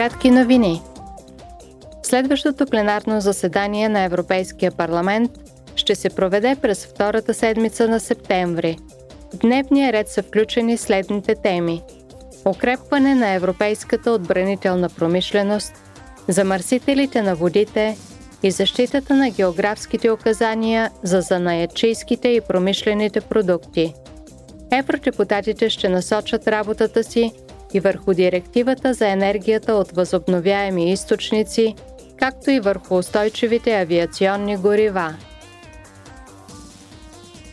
Кратки новини. Следващото пленарно заседание на Европейския парламент ще се проведе през втората седмица на септември. В дневния ред са включени следните теми – укрепване на европейската отбранителна промишленост, замърсителите на водите и защитата на географските указания за занаячийските и промишлените продукти. Евродепутатите ще насочат работата си и върху директивата за енергията от възобновяеми източници, както и върху устойчивите авиационни горива.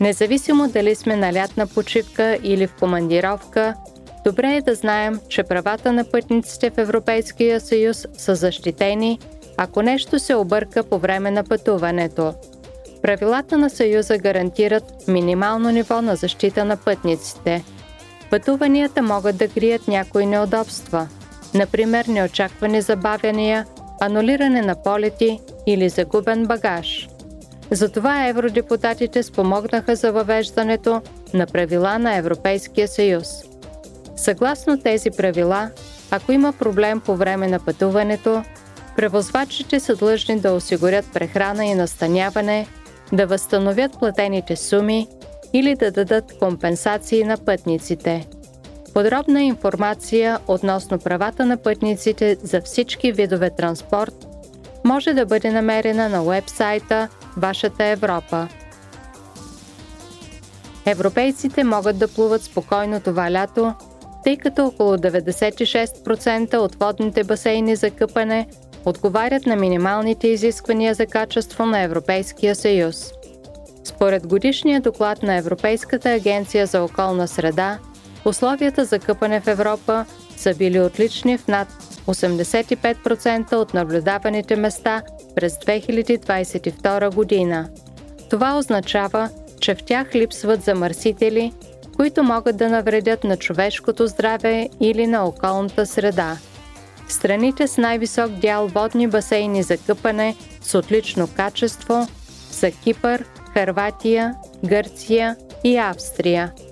Независимо дали сме на лятна почивка или в командировка, добре е да знаем, че правата на пътниците в Европейския съюз са защитени, ако нещо се обърка по време на пътуването. Правилата на Съюза гарантират минимално ниво на защита на пътниците – Пътуванията могат да крият някои неудобства, например неочаквани забавяния, анулиране на полети или загубен багаж. Затова евродепутатите спомогнаха за въвеждането на правила на Европейския съюз. Съгласно тези правила, ако има проблем по време на пътуването, превозвачите са длъжни да осигурят прехрана и настаняване, да възстановят платените суми или да дадат компенсации на пътниците. Подробна информация относно правата на пътниците за всички видове транспорт може да бъде намерена на уебсайта Вашата Европа. Европейците могат да плуват спокойно това лято, тъй като около 96% от водните басейни за къпане отговарят на минималните изисквания за качество на Европейския съюз. Според годишния доклад на Европейската агенция за околна среда, условията за къпане в Европа са били отлични в над 85% от наблюдаваните места през 2022 година. Това означава, че в тях липсват замърсители, които могат да навредят на човешкото здраве или на околната среда. Страните с най-висок дял водни басейни за къпане с отлично качество са Кипър, Харватия, Гърция и Австрия –